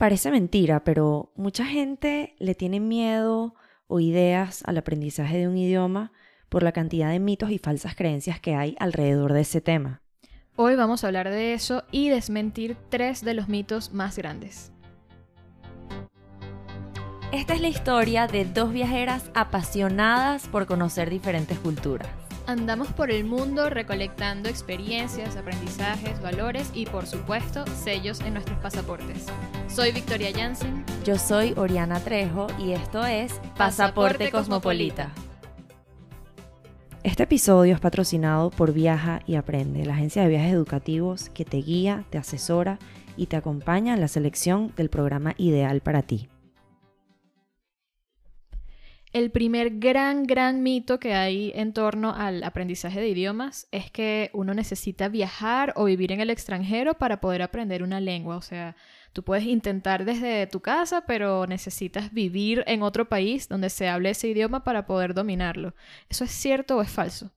Parece mentira, pero mucha gente le tiene miedo o ideas al aprendizaje de un idioma por la cantidad de mitos y falsas creencias que hay alrededor de ese tema. Hoy vamos a hablar de eso y desmentir tres de los mitos más grandes. Esta es la historia de dos viajeras apasionadas por conocer diferentes culturas. Andamos por el mundo recolectando experiencias, aprendizajes, valores y por supuesto sellos en nuestros pasaportes. Soy Victoria Jansen. Yo soy Oriana Trejo y esto es Pasaporte, Cosmopolita. Este episodio es patrocinado por Viaja y Aprende, la agencia de viajes educativos que te guía, te asesora y te acompaña en la selección del programa ideal para ti. El primer gran, gran mito que hay en torno al aprendizaje de idiomas es que uno necesita viajar o vivir en el extranjero para poder aprender una lengua. O sea, tú puedes intentar desde tu casa, pero necesitas vivir en otro país donde se hable ese idioma para poder dominarlo. ¿Eso es cierto o es falso?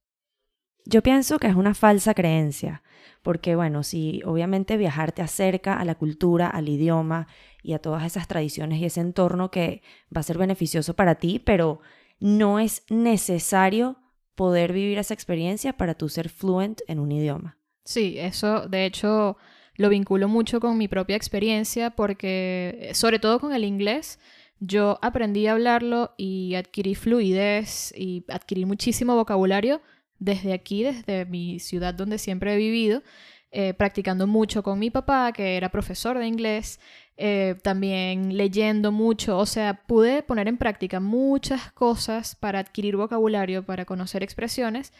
Yo pienso que es una falsa creencia, porque bueno, si obviamente viajar te acerca a la cultura, al idioma y a todas esas tradiciones y ese entorno que va a ser beneficioso para ti, pero no es necesario poder vivir esa experiencia para tú ser fluent en un idioma. Sí, eso de hecho lo vinculo mucho con mi propia experiencia porque sobre todo con el inglés, yo aprendí a hablarlo y adquirí fluidez y adquirí muchísimo vocabulario desde aquí, desde mi ciudad donde siempre he vivido, eh, practicando mucho con mi papá, que era profesor de inglés, eh, también leyendo mucho, o sea, pude poner en práctica muchas cosas para adquirir vocabulario, para conocer expresiones,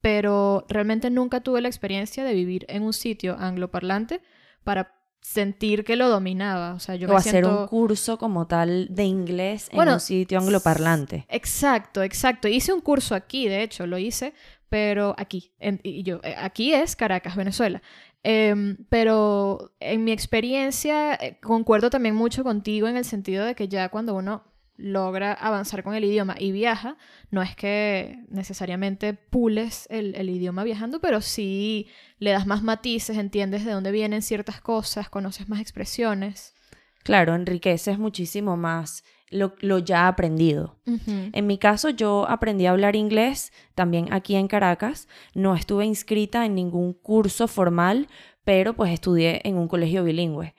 pero realmente nunca tuve la experiencia de vivir en un sitio angloparlante para sentir que lo dominaba. O sea, yo o hacer un curso como tal de inglés en un sitio angloparlante. Exacto, exacto. Hice un curso aquí, de hecho, lo hice, pero aquí, y yo, eh, aquí es Caracas, Venezuela. Em, pero en mi experiencia, eh, concuerdo también mucho contigo en el sentido de que ya cuando uno logra avanzar con el idioma y viaja, no es que necesariamente pules el, idioma viajando, pero sí le das más matices, entiendes de dónde vienen ciertas cosas, conoces más expresiones. Claro, enriqueces muchísimo más lo, ya aprendido. En mi caso, yo aprendí a hablar inglés también aquí en Caracas. No estuve inscrita en ningún curso formal, pero pues estudié en un colegio bilingüe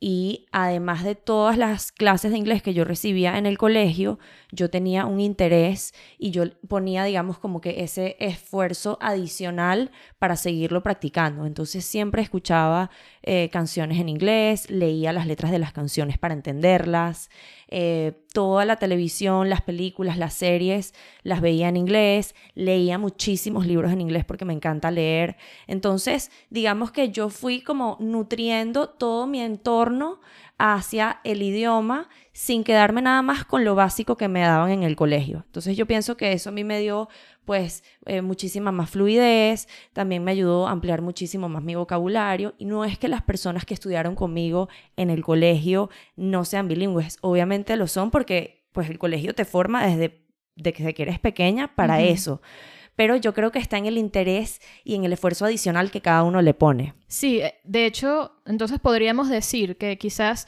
y además de todas las clases de inglés que yo recibía en el colegio, yo tenía un interés y yo ponía, digamos, como que ese esfuerzo adicional para seguirlo practicando. Entonces siempre escuchaba eh, canciones en inglés, leía las letras de las canciones para entenderlas, eh, toda la televisión, las películas, las series, las veía en inglés, leía muchísimos libros en inglés porque me encanta leer. Entonces, digamos que yo fui como nutriendo todo mi entorno hacia el idioma sin quedarme nada más con lo básico que me daban en el colegio. Entonces yo pienso que eso a mí me dio pues eh, muchísima más fluidez, también me ayudó a ampliar muchísimo más mi vocabulario. Y no es que las personas que estudiaron conmigo en el colegio no sean bilingües, obviamente lo son porque pues el colegio te forma desde de que eres pequeña para eso pero yo creo que está en el interés y en el esfuerzo adicional que cada uno le pone. Sí, eh, de hecho, entonces podríamos decir que quizás,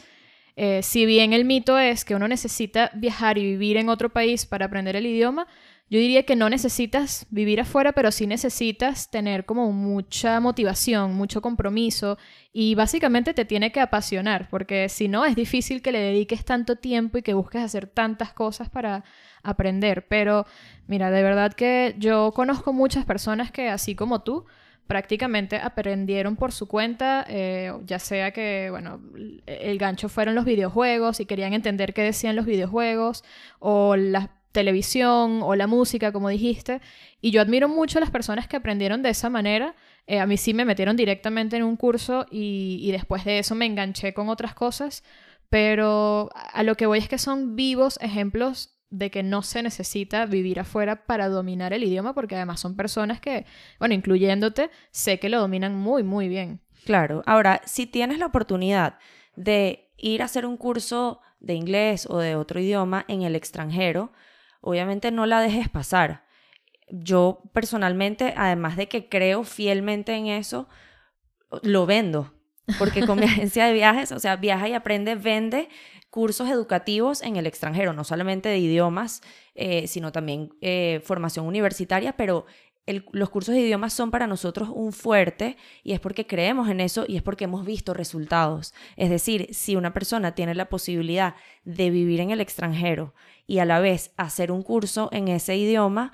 eh, si bien el mito es que uno necesita viajar y vivir en otro país para aprender el idioma, yo diría que no necesitas vivir afuera, pero sí necesitas tener como mucha motivación, mucho compromiso y básicamente te tiene que apasionar, porque si no es difícil que le dediques tanto tiempo y que busques hacer tantas cosas para aprender. Pero mira, de verdad que yo conozco muchas personas que así como tú, prácticamente aprendieron por su cuenta, eh, ya sea que, bueno, el gancho fueron los videojuegos y querían entender qué decían los videojuegos o las televisión o la música, como dijiste. Y yo admiro mucho a las personas que aprendieron de esa manera. Eh, a mí sí me metieron directamente en un curso y, después de eso me enganché con otras cosas. Pero a lo que voy es que son vivos ejemplos de que no se necesita vivir afuera para dominar el idioma, porque además son personas que, bueno, incluyéndote, sé que lo dominan muy, muy bien. Claro. Ahora, si tienes la oportunidad de ir a hacer un curso de inglés o de otro idioma en el extranjero, obviamente no la dejes pasar. Yo personalmente, además de que creo fielmente en eso, lo vendo. porque con mi agencia de viajes, o sea, viaja y aprende, vende cursos educativos en el extranjero, no solamente de idiomas, eh, sino también eh, formación universitaria, pero los cursos de idiomas son para nosotros un fuerte y es porque creemos en eso y es porque hemos visto resultados. Es decir, si una persona tiene la posibilidad de vivir en el extranjero y a la vez hacer un curso en ese idioma,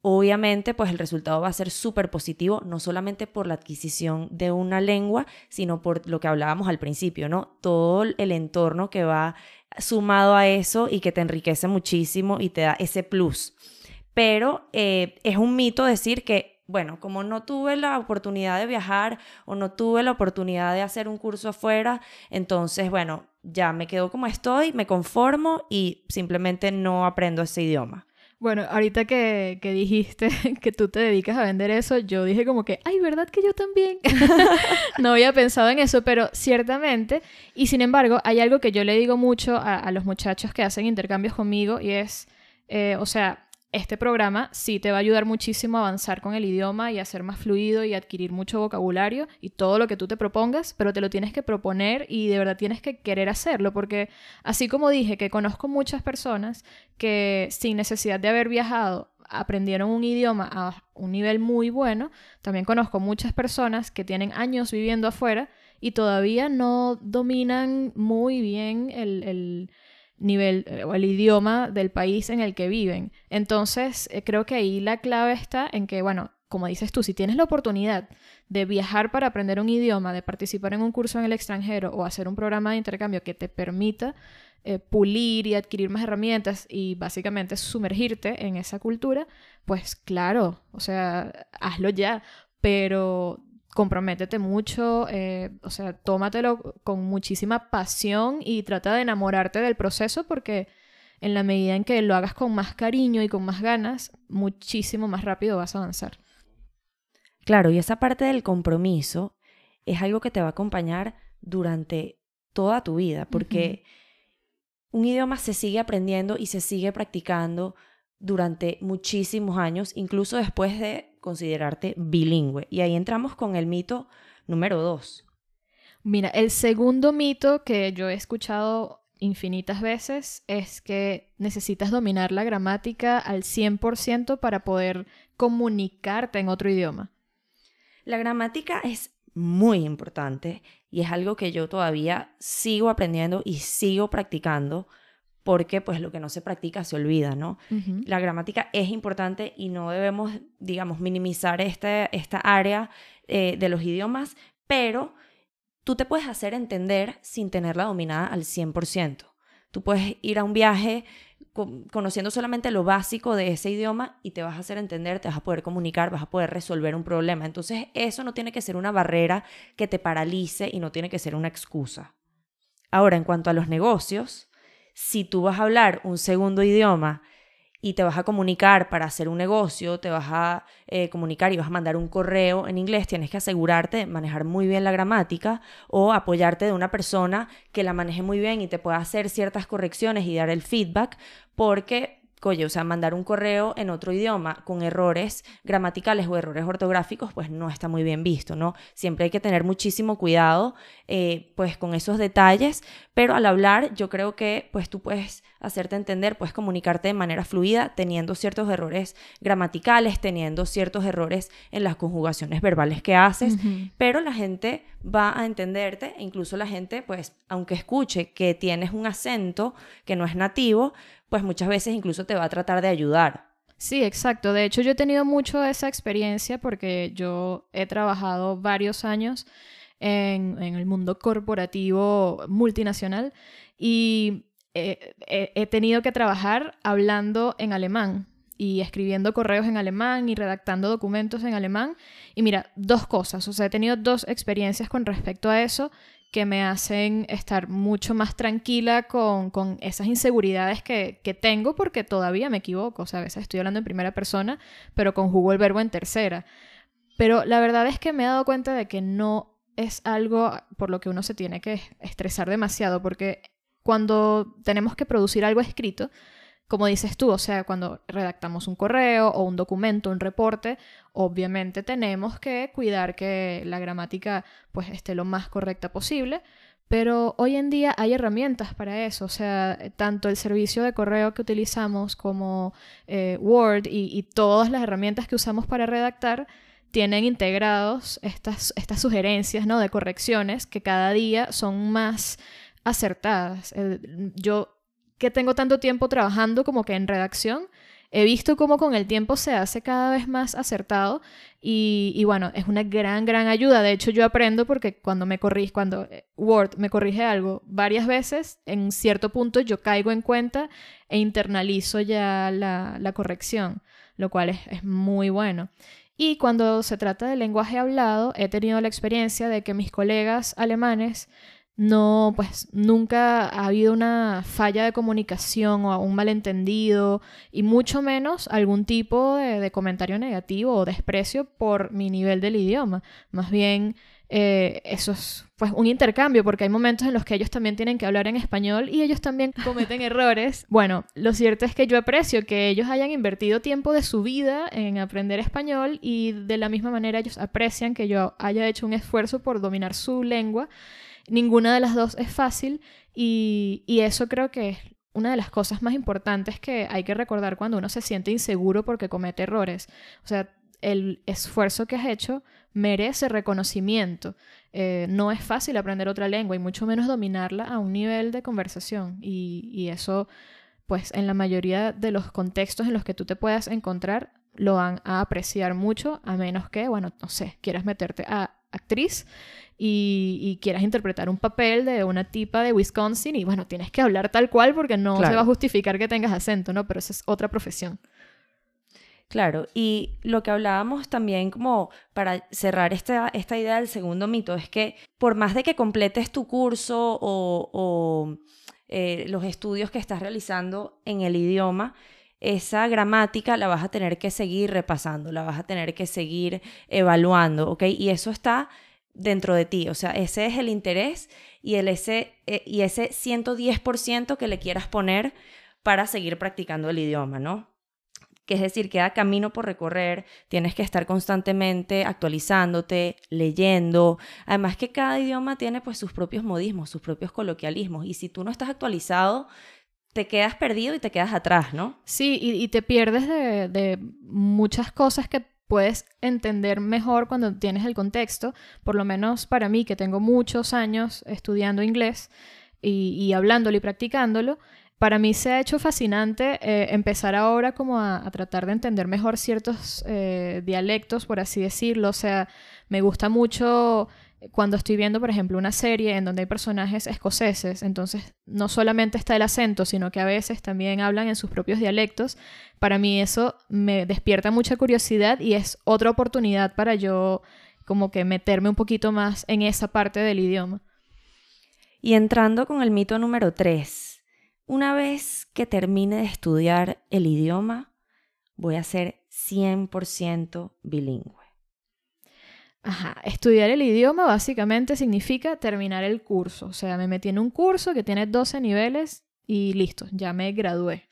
obviamente pues el resultado va a ser súper positivo, no solamente por la adquisición de una lengua, sino por lo que hablábamos al principio, ¿no? Todo el entorno que va sumado a eso y que te enriquece muchísimo y te da ese plus pero eh, es un mito decir que, bueno, como no tuve la oportunidad de viajar o no tuve la oportunidad de hacer un curso afuera, entonces, bueno, ya me quedo como estoy, me conformo y simplemente no aprendo ese idioma. Bueno, ahorita que, que, dijiste que tú te dedicas a vender eso, yo dije como que, ay, ¿verdad que yo también? no había pensado en eso, pero ciertamente, y sin embargo, hay algo que yo le digo mucho a, los muchachos que hacen intercambios conmigo y es, eh, o sea, este programa sí te va a ayudar muchísimo a avanzar con el idioma y a ser más fluido y adquirir mucho vocabulario y todo lo que tú te propongas, pero te lo tienes que proponer y de verdad tienes que querer hacerlo, porque así como dije que conozco muchas personas que sin necesidad de haber viajado aprendieron un idioma a un nivel muy bueno, también conozco muchas personas que tienen años viviendo afuera y todavía no dominan muy bien el nivel eh, o el idioma del país en el que viven. Entonces, eh, creo que ahí la clave está en que, bueno, como dices tú, si tienes la oportunidad de viajar para aprender un idioma, de participar en un curso en el extranjero o hacer un programa de intercambio que te permita eh, pulir y adquirir más herramientas y básicamente sumergirte en esa cultura, pues claro, o sea, hazlo ya, pero comprométete mucho, eh, o sea, tómatelo con muchísima pasión y trata de enamorarte del proceso porque en la medida en que lo hagas con más cariño y con más ganas, muchísimo más rápido vas a avanzar. Claro, y esa parte del compromiso es algo que te va a acompañar durante toda tu vida, porque un idioma se sigue aprendiendo y se sigue practicando durante muchísimos años, incluso después de considerarte bilingüe. Y ahí entramos con el mito número dos. Mira, el segundo mito que yo he escuchado infinitas veces es que necesitas dominar la gramática al 100% para poder comunicarte en otro idioma. La gramática es muy importante y es algo que yo todavía sigo aprendiendo y sigo practicando porque pues lo que no se practica se olvida, ¿no? La gramática es importante y no debemos, digamos, minimizar este, esta área eh, de los idiomas, pero tú te puedes hacer entender sin tenerla dominada al 100%. Tú puedes ir a un viaje conociendo solamente lo básico de ese idioma y te vas a hacer entender, te vas a poder comunicar, vas a poder resolver un problema. Entonces eso no tiene que ser una barrera que te paralice y no tiene que ser una excusa. Ahora, en cuanto a los negocios, si tú vas a hablar un segundo idioma y te vas a comunicar para hacer un negocio, te vas a eh, comunicar y vas a mandar un correo en inglés, tienes que asegurarte de manejar muy bien la gramática o apoyarte de una persona que la maneje muy bien y te pueda hacer ciertas correcciones y dar el feedback, porque oye, o sea, mandar un correo en otro idioma con errores gramaticales o errores ortográficos, pues no está muy bien visto, ¿no? Siempre hay que tener muchísimo cuidado, eh, pues, con esos detalles, pero al hablar yo creo que, pues, tú puedes hacerte entender, puedes comunicarte de manera fluida teniendo ciertos errores gramaticales, teniendo ciertos errores en las conjugaciones verbales que haces, pero la gente va a entenderte, e incluso la gente, pues, aunque escuche que tienes un acento que no es nativo, pues muchas veces incluso te va a tratar de ayudar. Sí, exacto. De hecho, yo he tenido mucho esa experiencia porque yo he trabajado varios años en, el mundo corporativo multinacional y he tenido que trabajar hablando en alemán y escribiendo correos en alemán y redactando documentos en alemán. Y mira, dos cosas, o sea, he tenido dos experiencias con respecto a eso que me hacen estar mucho más tranquila con, esas inseguridades que, tengo porque todavía me equivoco. O sea, a veces estoy hablando en primera persona, pero conjugo el verbo en tercera. Pero la verdad es que me he dado cuenta de que no es algo por lo que uno se tiene que estresar demasiado, porque cuando tenemos que producir algo escrito, como dices tú, o sea, cuando redactamos un correo o un documento, un reporte, obviamente tenemos que cuidar que la gramática pues esté lo más correcta posible, pero hoy en día hay herramientas para eso, o sea, tanto el servicio de correo que utilizamos como eh, Word y, todas las herramientas que usamos para redactar tienen integrados estas, estas sugerencias ¿no? de correcciones que cada día son más acertadas. yo que tengo tanto tiempo trabajando como que en redacción, he visto cómo con el tiempo se hace cada vez más acertado y, bueno, es una gran, gran ayuda. De hecho, yo aprendo porque cuando me corrige, cuando eh, Word me corrige algo varias veces, en cierto punto yo caigo en cuenta e internalizo ya la, corrección, lo cual es, es muy bueno. Y cuando se trata de lenguaje hablado, he tenido la experiencia de que mis colegas alemanes no, pues nunca ha habido una falla de comunicación o un malentendido y mucho menos algún tipo de, comentario negativo o desprecio por mi nivel del idioma. Más bien, eh, eso es pues un intercambio porque hay momentos en los que ellos también tienen que hablar en español y ellos también cometen errores. Bueno, lo cierto es que yo aprecio que ellos hayan invertido tiempo de su vida en aprender español y de la misma manera ellos aprecian que yo haya hecho un esfuerzo por dominar su lengua Ninguna de las dos es fácil y, eso creo que es una de las cosas más importantes que hay que recordar cuando uno se siente inseguro porque comete errores. O sea, el esfuerzo que has hecho merece reconocimiento. Eh, no es fácil aprender otra lengua y mucho menos dominarla a un nivel de conversación. Y, y, eso, pues en la mayoría de los contextos en los que tú te puedas encontrar, lo van a apreciar mucho, a menos que, bueno, no sé, quieras meterte a actriz y, quieras interpretar un papel de una tipa de Wisconsin y bueno, tienes que hablar tal cual porque no se va a justificar que tengas acento, ¿no? Pero esa es otra profesión. Claro, y lo que hablábamos también como para cerrar esta, esta idea del segundo mito es que por más de que completes tu curso o, eh, los estudios que estás realizando en el idioma, esa gramática la vas a tener que seguir repasando, la vas a tener que seguir evaluando, ¿ok? Y eso está dentro de ti, o sea, ese es el interés y, el ese, eh, y ese 110% que le quieras poner para seguir practicando el idioma, ¿no? Que es decir, queda camino por recorrer, tienes que estar constantemente actualizándote, leyendo. Además que cada idioma tiene pues sus propios modismos, sus propios coloquialismos. Y si tú no estás actualizado, te quedas perdido y te quedas atrás, ¿no? Sí, y, te pierdes de, de, muchas cosas que puedes entender mejor cuando tienes el contexto. Por lo menos para mí, que tengo muchos años estudiando inglés y, hablándolo y practicándolo, para mí se ha hecho fascinante eh, empezar ahora como a, tratar de entender mejor ciertos eh, dialectos, por así decirlo. O sea, me gusta mucho cuando estoy viendo, por ejemplo, una serie en donde hay personajes escoceses, entonces no solamente está el acento, sino que a veces también hablan en sus propios dialectos, para mí eso me despierta mucha curiosidad y es otra oportunidad para yo como que meterme un poquito más en esa parte del idioma. Y entrando con el mito número 3, una vez que termine de estudiar el idioma, voy a ser 100% bilingüe. Ajá, estudiar el idioma básicamente significa terminar el curso. O sea, me metí en un curso que tiene 12 niveles y listo, ya me gradué.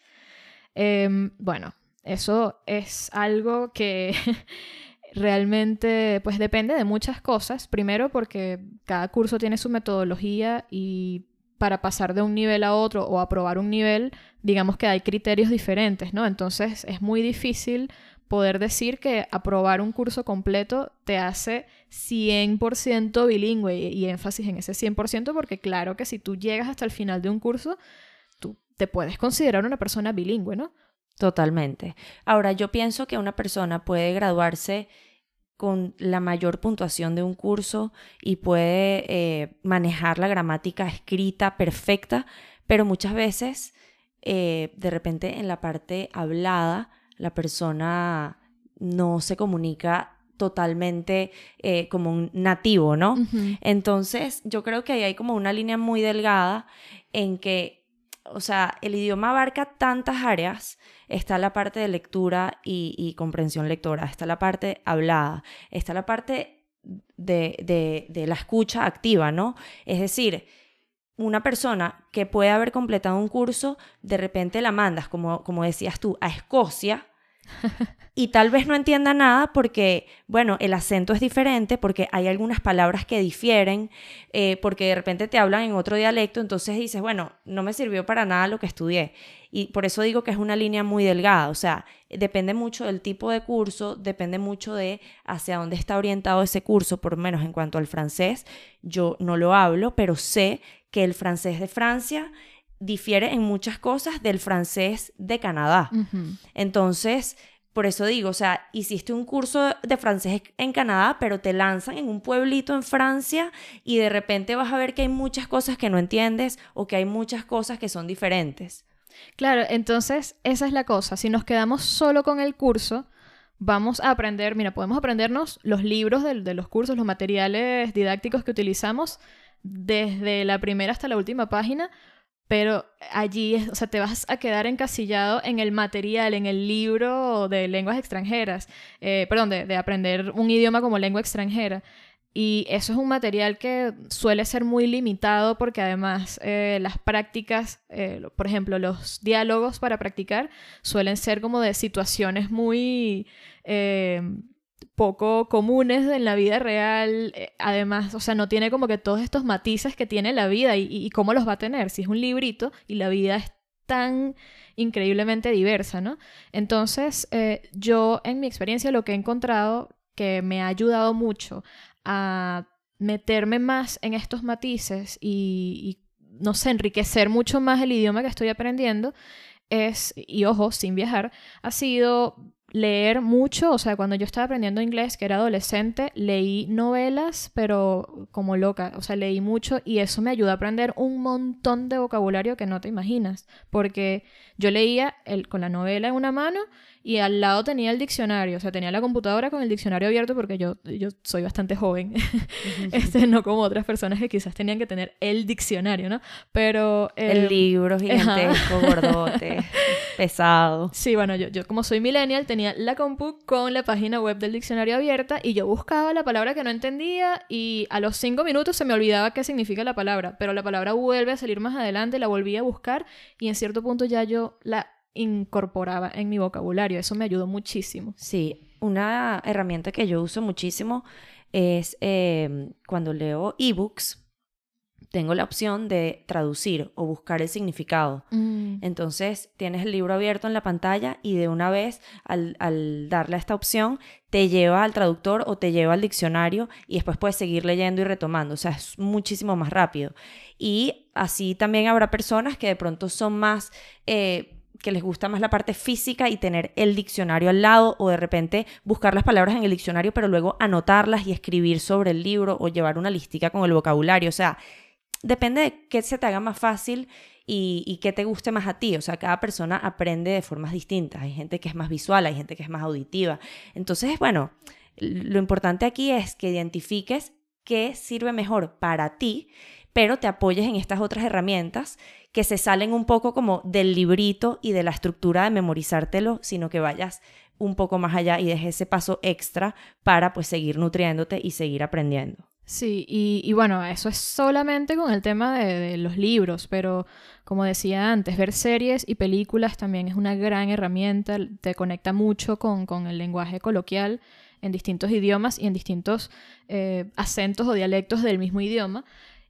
Em, bueno, eso es algo que realmente pues depende de muchas cosas. Primero porque cada curso tiene su metodología y para pasar de un nivel a otro o aprobar un nivel, digamos que hay criterios diferentes, ¿no? Entonces es muy difícil poder decir que aprobar un curso completo te hace 100% bilingüe y, énfasis en ese 100% porque claro que si tú llegas hasta el final de un curso, tú te puedes considerar una persona bilingüe, ¿no? Totalmente. Ahora, yo pienso que una persona puede graduarse con la mayor puntuación de un curso y puede eh, manejar la gramática escrita perfecta, pero muchas veces, eh, de repente en la parte hablada, la persona no se comunica totalmente eh, como un nativo, ¿no? Entonces, yo creo que ahí hay como una línea muy delgada en que, o sea, el idioma abarca tantas áreas. Está la parte de lectura y, comprensión lectora, está la parte hablada, está la parte de, de la escucha activa, ¿no? Es decir, una persona que puede haber completado un curso, de repente la mandas, como, como decías tú, a Escocia y tal vez no entienda nada porque, bueno, el acento es diferente, porque hay algunas palabras que difieren, eh, porque de repente te hablan en otro dialecto, entonces dices, bueno, no me sirvió para nada lo que estudié. Y por eso digo que es una línea muy delgada, o sea, depende mucho del tipo de curso, depende mucho de hacia dónde está orientado ese curso, por lo menos en cuanto al francés, yo no lo hablo, pero sé que el francés de Francia difiere en muchas cosas del francés de Canadá. Entonces, por eso digo, o sea, hiciste un curso de francés en Canadá, pero te lanzan en un pueblito en Francia y de repente vas a ver que hay muchas cosas que no entiendes o que hay muchas cosas que son diferentes. Claro, entonces esa es la cosa. Si nos quedamos solo con el curso, vamos a aprender, mira, podemos aprendernos los libros de, de los cursos, los materiales didácticos que utilizamos desde la primera hasta la última página, pero allí, o sea, te vas a quedar encasillado en el material, en el libro de lenguas extranjeras, eh, perdón, de, aprender un idioma como lengua extranjera. Y eso es un material que suele ser muy limitado porque además eh, las prácticas, eh, por ejemplo, los diálogos para practicar suelen ser como de situaciones muy poco comunes en la vida real. Eh, además, o sea, no tiene como que todos estos matices que tiene la vida y, cómo los va a tener. Si es un librito y la vida es tan increíblemente diversa, ¿no? Entonces, eh, yo en mi experiencia lo que he encontrado que me ha ayudado mucho a meterme más en estos matices y, y no sé, enriquecer mucho más el idioma que estoy aprendiendo es, y ojo, sin viajar, ha sido leer mucho, o sea, cuando yo estaba aprendiendo inglés, que era adolescente, leí novelas, pero como loca, o sea, leí mucho y eso me ayudó a aprender un montón de vocabulario que no te imaginas, porque yo leía el, con la novela en una mano y al lado tenía el diccionario, o sea, tenía la computadora con el diccionario abierto porque yo, yo soy bastante joven, este, no como otras personas que quizás tenían que tener el diccionario, ¿no? Pero... el libro gigantesco, gordote, pesado. Sí, bueno, yo, yo como soy millennial tenía la compu con la página web del diccionario abierta y yo buscaba la palabra que no entendía y a los cinco minutos se me olvidaba qué significa la palabra, pero la palabra vuelve a salir más adelante, la volví a buscar y en cierto punto ya yo la incorporaba en mi vocabulario. Eso me ayudó muchísimo. Sí, una herramienta que yo uso muchísimo es em, cuando leo ebooks, tengo la opción de traducir o buscar el significado. Mm. Entonces tienes el libro abierto en la pantalla y de una vez al, al, darle a esta opción te lleva al traductor o te lleva al diccionario y después puedes seguir leyendo y retomando. O sea, es muchísimo más rápido. Y así también habrá personas que de pronto son más... Eh, que les gusta más la parte física y tener el diccionario al lado o de repente buscar las palabras en el diccionario pero luego anotarlas y escribir sobre el libro o llevar una listica con el vocabulario. O sea, depende de qué se te haga más fácil y, y qué te guste más a ti. O sea, cada persona aprende de formas distintas. Hay gente que es más visual, hay gente que es más auditiva. Entonces, bueno, lo importante aquí es que identifiques qué sirve mejor para ti, pero te apoyes en estas otras herramientas que se salen un poco como del librito y de la estructura de memorizártelo, sino que vayas un poco más allá y dejes ese paso extra para pues seguir nutriéndote y seguir aprendiendo. Sí, y, bueno, eso es solamente con el tema de, los libros, pero como decía antes, ver series y películas también es una gran herramienta, te conecta mucho con, con el lenguaje coloquial en distintos idiomas y en distintos eh, acentos o dialectos del mismo idioma.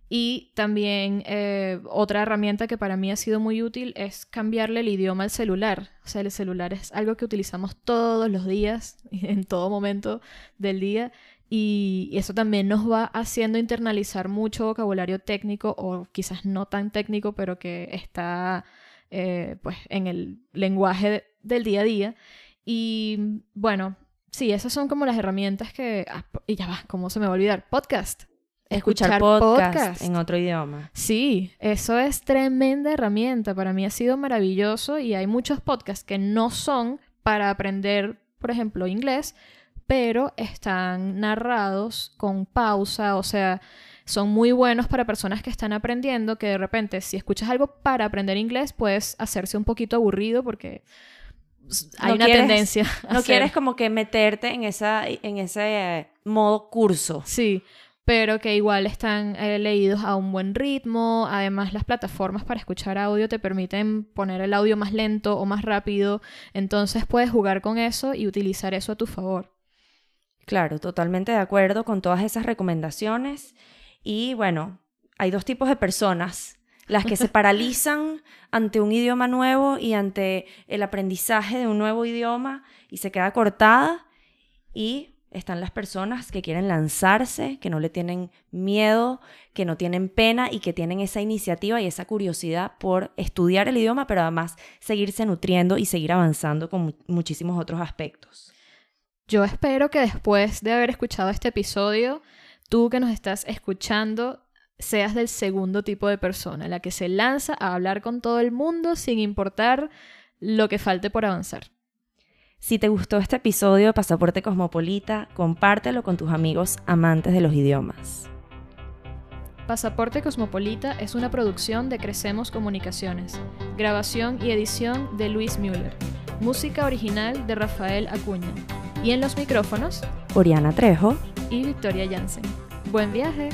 Y también eh, otra herramienta que para mí ha sido muy útil es cambiarle el idioma al celular. O sea, el celular es algo que utilizamos todos los días, en todo momento del día. Y eso también nos va haciendo internalizar mucho vocabulario técnico o quizás no tan técnico, pero que está eh, pues en el lenguaje del día a día. Y bueno, sí, esas son como las herramientas que... Ah, y ya va, ¿cómo se me va a olvidar? Podcast escuchar, podcast, en otro idioma. Sí, eso es tremenda herramienta. Para mí ha sido maravilloso y hay muchos podcasts que no son para aprender, por ejemplo, inglés, pero están narrados con pausa, o sea, son muy buenos para personas que están aprendiendo, que de repente si escuchas algo para aprender inglés puedes hacerse un poquito aburrido porque hay una tendencia. no quieres como que meterte en, esa, en ese modo curso. Sí, pero que igual están eh, leídos a un buen ritmo. Además, las plataformas para escuchar audio te permiten poner el audio más lento o más rápido. Entonces puedes jugar con eso y utilizar eso a tu favor. Claro, totalmente de acuerdo con todas esas recomendaciones. Y bueno, hay dos tipos de personas. Las que se paralizan ante un idioma nuevo y ante el aprendizaje de un nuevo idioma y se queda cortada. Y están las personas que quieren lanzarse, que no le tienen miedo, que no tienen pena y que tienen esa iniciativa y esa curiosidad por estudiar el idioma, pero además seguirse nutriendo y seguir avanzando con muchísimos otros aspectos. Yo espero que después de haber escuchado este episodio, tú que nos estás escuchando seas del segundo tipo de persona, la que se lanza a hablar con todo el mundo sin importar lo que falte por avanzar. Si te gustó este episodio de Pasaporte Cosmopolita, compártelo con tus amigos amantes de los idiomas. Pasaporte Cosmopolita es una producción de Crecemos Comunicaciones, grabación y edición de Luis Müller, música original de Rafael Acuña, y en los micrófonos, Oriana Trejo y Victoria Jansen. ¡Buen viaje!